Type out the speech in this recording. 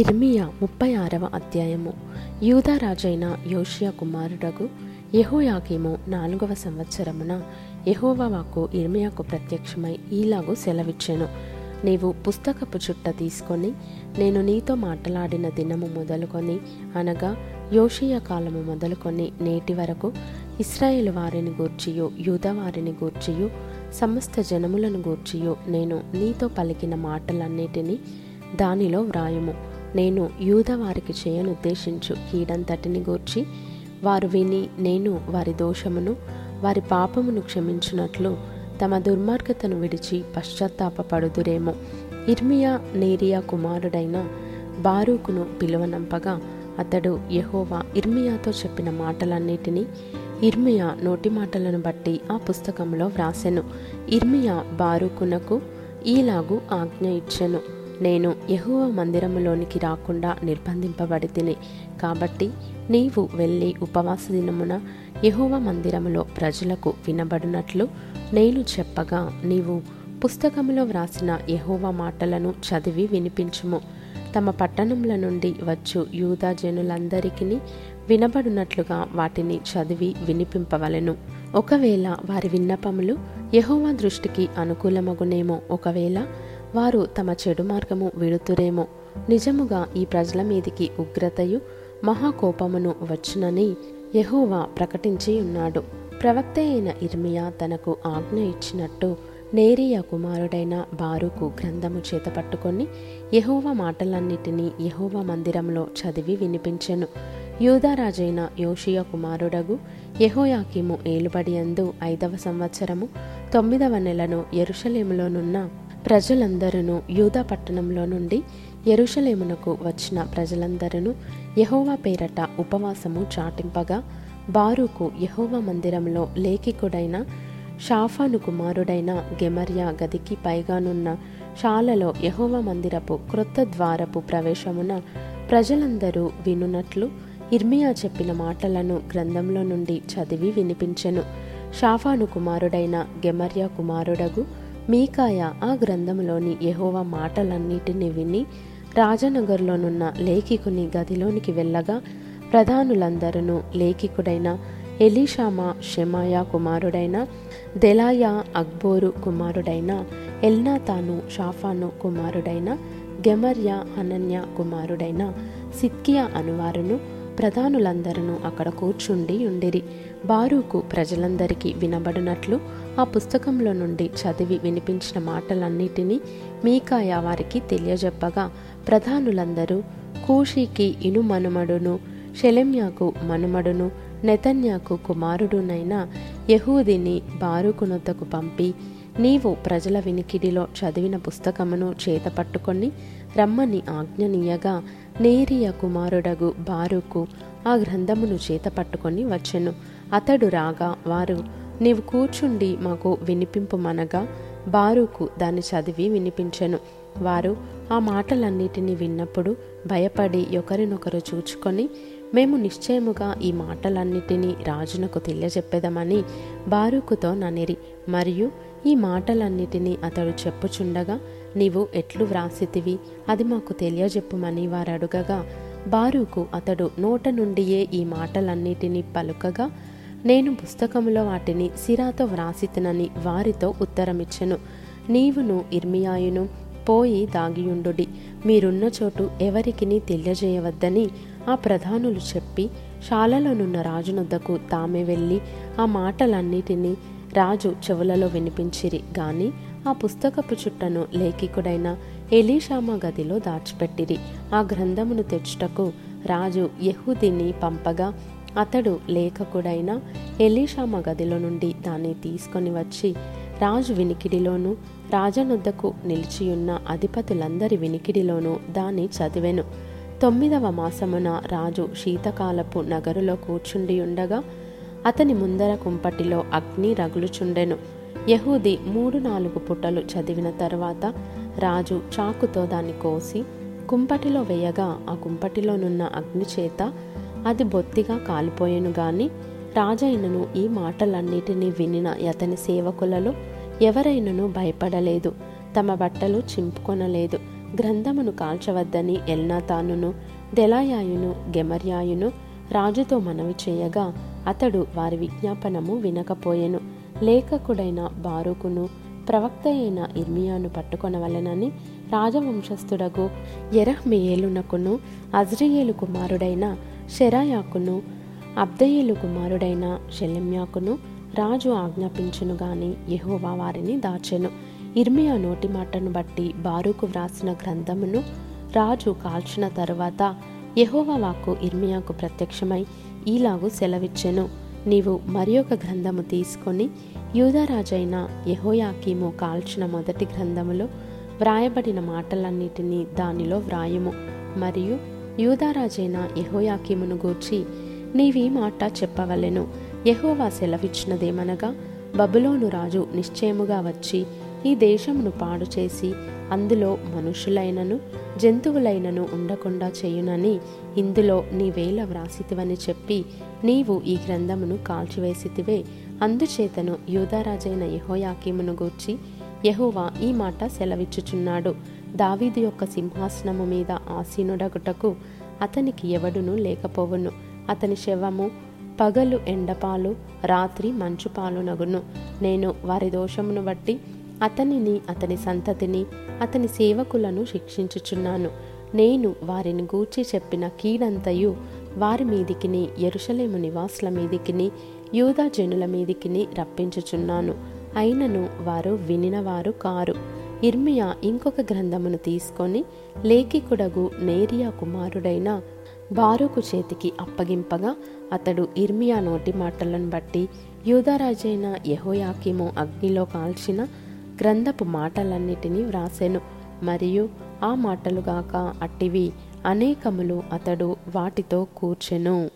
ఇర్మియా ముప్పై ఆరవ అధ్యాయము. యూదా రాజైన యోషియా కుమారుడగు యహోయాకీము నాలుగవ సంవత్సరమున యహోవాకు ఇర్మియాకు ప్రత్యక్షమై ఈలాగు సెలవిచ్చెను. నీవు పుస్తకపు చుట్ట తీసుకొని నేను నీతో మాట్లాడిన దినము మొదలుకొని అనగా యోషియా కాలము మొదలుకొని నేటి వరకు ఇస్రాయేల్ వారిని గూర్చియు యూదా వారిని గూర్చియు సమస్త జనములను గూర్చియు నేను నీతో పలికిన మాటలన్నిటినీ దానిలో వ్రాయము. నేను యూద వారికి చేయనుద్దేశించు కీడంతటిని గూర్చి వారు విని నేను వారి దోషమును వారి పాపమును క్షమించినట్లు తమ దుర్మార్గతను విడిచి పశ్చాత్తాపపడుదురేమో. ఇర్మియా నేరియా కుమారుడైన బారూకును పిలువనంపగా అతడు యహోవా ఇర్మియాతో చెప్పిన మాటలన్నిటినీ ఇర్మియా నోటి మాటలను బట్టి ఆ పుస్తకంలో వ్రాసెను. ఇర్మియా బారూకునకు ఈలాగు ఆజ్ఞ ఇచ్చెను. నేను యహువ మందిరములోనికి రాకుండా నిర్బంధింపబడి తిని కాబట్టి నీవు వెళ్ళి ఉపవాస దినమున యహువ మందిరములో ప్రజలకు వినబడినట్లు నేను చెప్పగా నీవు పుస్తకములో వ్రాసిన యహోవ మాటలను చదివి వినిపించుము. తమ పట్టణముల నుండి వచ్చు యూదా జనులందరికీ వినబడినట్లుగా వాటిని చదివి వినిపింపవలెను. ఒకవేళ వారి విన్నపములు యహోవా దృష్టికి అనుకూలమగునేమో ఒకవేళ వారు తమ చెడు మార్గము విడుతురేమో. నిజముగా ఈ ప్రజల మీదికి ఉగ్రతయు మహాకోపమును వచ్చునని యహోవా ప్రకటించి ఉన్నాడు ప్రవక్త అయిన ఇర్మియా తనకు ఆజ్ఞ ఇచ్చినట్టు నేరియా కుమారుడైన బారుకు గ్రంథము చేత పట్టుకొని యహోవా మాటలన్నిటినీ యహోవా మందిరంలో చదివి వినిపించెను. యూదారాజైన యోషియా కుమారుడగు యహోయాకిము ఏలుబడియందు ఐదవ సంవత్సరము తొమ్మిదవ నెలను ఎరుషలేములోనున్న ప్రజలందరూ యూదా పట్టణంలో నుండి ఎరుషలేమునకు వచ్చిన ప్రజలందరూ యహోవా పేరట ఉపవాసము చాటింపగా బారుకు యహోవా మందిరంలో లేఖికుడైన షాఫాను కుమారుడైన గెమర్యా గదికి పైగానున్న శాలలో యహోవా మందిరపు క్రొత్త ద్వారపు ప్రవేశమున ప్రజలందరూ వినున్నట్లు ఇర్మియా చెప్పిన మాటలను గ్రంథంలో నుండి చదివి వినిపించెను. షాఫాను కుమారుడైన గెమర్యా కుమారుడగు మీకాయ ఆ గ్రంథంలోని యహోవ మాటలన్నిటిని విని రాజనగర్లోనున్న లేఖికుని గదిలోనికి వెళ్ళగా ప్రధానులందరూ లేఖికుడైన ఎలీషామా షెమాయా కుమారుడైన దెలాయా అక్బోరు కుమారుడైన ఎల్నాతాను షాఫాను కుమారుడైన గెమర్యా అనన్య కుమారుడైన సిత్కియా అనువారును ప్రధానులందరూ అక్కడ కూర్చుండి ఉండిరి. బారూకు ప్రజలందరికీ వినబడినట్లు ఆ పుస్తకంలో నుండి చదివి వినిపించిన మాటలన్నిటినీ మీకాయ వారికి తెలియజెప్పగా ప్రధానులందరూ కూషికి ఇను మనుమడును షెలెమ్యాకు మనుమడును నెతన్యాకు కుమారుడునైన యహూదిని బారుకునొద్దకు పంపి నీవు ప్రజల వినికిడిలో చదివిన పుస్తకమును చేతపట్టుకొని రమ్మని ఆజ్ఞనీయగా నేరియ కుమారుడగు బారుకు ఆ గ్రంథమును చేత పట్టుకొని వచ్చెను. అతడు రాగా వారు నీవు కూర్చుండి మాకు వినిపింపుమనగా బారుకు దాన్ని చదివి వినిపించెను. వారు ఆ మాటలన్నిటినీ విన్నప్పుడు భయపడి ఒకరినొకరు చూచుకొని మేము నిశ్చయముగా ఈ మాటలన్నిటినీ రాజునకు తెలియజెప్పేదమని బారూకుతో ననిరి. మరియు ఈ మాటలన్నిటినీ అతడు చెప్పుచుండగా నీవు ఎట్లు వ్రాసితివి? అది మాకు తెలియజెప్పుమని వారు అడుగగా బారూకు అతడు నోట నుండియే ఈ మాటలన్నిటినీ పలుకగా నేను పుస్తకములో వాటిని సిరాతో వ్రాసితినని వారితో ఉత్తరమిచ్చెను. నీవును ఇర్మియాయును పోయి దాగియుండుడి. మీరున్న చోటు ఎవరికిని తెలియజేయవద్దని ఆ ప్రధానులు చెప్పి శాలలోనున్న రాజునొద్దకు తామే వెళ్ళి ఆ మాటలన్నిటినీ రాజు చెవులలో వినిపించిరి. గాని ఆ పుస్తకపు చుట్టను లేఖికుడైన ఎలీషామా గదిలో దాచిపెట్టిరి. ఆ గ్రంథమును తెచ్చుటకు రాజు యహూదిని పంపగా అతడు లేఖకుడైన ఎలీషామ గదిలో నుండి దాన్ని తీసుకొని వచ్చి రాజు వినికిడిలోను రాజనొద్దకు నిలిచియున్న అధిపతులందరి వినికిడిలోనూ దాన్ని చదివెను. తొమ్మిదవ మాసమున రాజు శీతకాలపు నగరులో కూర్చుండి ఉండగా అతని ముందర కుంపటిలో అగ్ని రగులుచుండెను. యహూది మూడు నాలుగు పుటలు చదివిన తర్వాత రాజు చాకుతో దాన్ని కోసి కుంపటిలో వేయగా ఆ కుంపటిలోనున్న అగ్ని చేత అది బొత్తిగా కాలిపోయెను గాని రాజైనను ఈ మాటలన్నిటినీ వినిన అతని సేవకులలో ఎవరైనను భయపడలేదు తమ బట్టలు చింపుకొనలేదు గ్రంథమును కాల్చవద్దని ఎల్నాతానును దెలాయాయును గెమర్యాయును రాజుతో మనవి చేయగా అతడు వారి విజ్ఞాపనము వినకపోయెను. లేఖకుడైన బారూకును ప్రవక్త అయిన ఇర్మియాను పట్టుకొనవలెనని రాజవంశస్థుడగు ఎరహ్మియేలునకును అజ్రియేలు కుమారుడైన షెరాయాకును అబ్దయేలు కుమారుడైన షెలెమ్యాకును రాజు ఆజ్ఞాపించును గాని యహోవా వారిని దాచెను. ఇర్మియా నోటి మాటను బట్టి బారూకు వ్రాసిన గ్రంథమును రాజు కాల్చిన తరువాత యహోవా వాక్కు ఇర్మియాకు ప్రత్యక్షమై ఈలాగు సెలవిచ్చెను. నీవు మరి ఒక గ్రంథము తీసుకొని యూదరాజైన యహోయాకీము కాల్చిన మొదటి గ్రంథములో వ్రాయబడిన మాటలన్నిటినీ దానిలో వ్రాయుము. మరియు యూదారాజైన యహోయాకీమును గూర్చి నీవీ మాట చెప్పవలెను. యహోవా సెలవిచ్చినదేమనగా బబులోను రాజు నిశ్చయముగా వచ్చి ఈ దేశమును పాడు చేసి అందులో మనుషులైనను జంతువులైనను ఉండకుండా చేయునని ఇందులో నీవేల వ్రాసితివని చెప్పి నీవు ఈ గ్రంథమును కాల్చివేసితివే. అందుచేతను యూదారాజైన యహోయాకీమును గూర్చి యహోవా ఈ మాట సెలవిచ్చుచున్నాడు. దావీదు యొక్క సింహాసనము మీద ఆసీనుడగుటకు అతనికి ఎవడును లేకపోవును. అతని శవము పగలు ఎండపాలు రాత్రి మంచుపాలు నగును నేను వారి దోషమును బట్టి అతనిని అతని సంతతిని అతని సేవకులను శిక్షించుచున్నాను. నేను వారిని గూర్చి చెప్పిన కీడంతయు వారి మీదికిని ఎరుషలేము నివాసుల మీదికిని యూదా జనుల మీదికిని రప్పించుచున్నాను. అయినను వారు వినినవారు కారు. ఇర్మియా ఇంకొక గ్రంథమును తీసుకొని లేఖికుడగు నేరియా కుమారుడైన బారుకు చేతికి అప్పగింపగా అతడు ఇర్మియా నోటి మాటలను బట్టి యూదరాజైన యహోయాకిము అగ్నిలో కాల్చిన గ్రంథపు మాటలన్నిటినీ వ్రాసెను. మరియు ఆ మాటలుగాక అట్టివి. అనేకములు అతడు వాటితో కూర్చెను.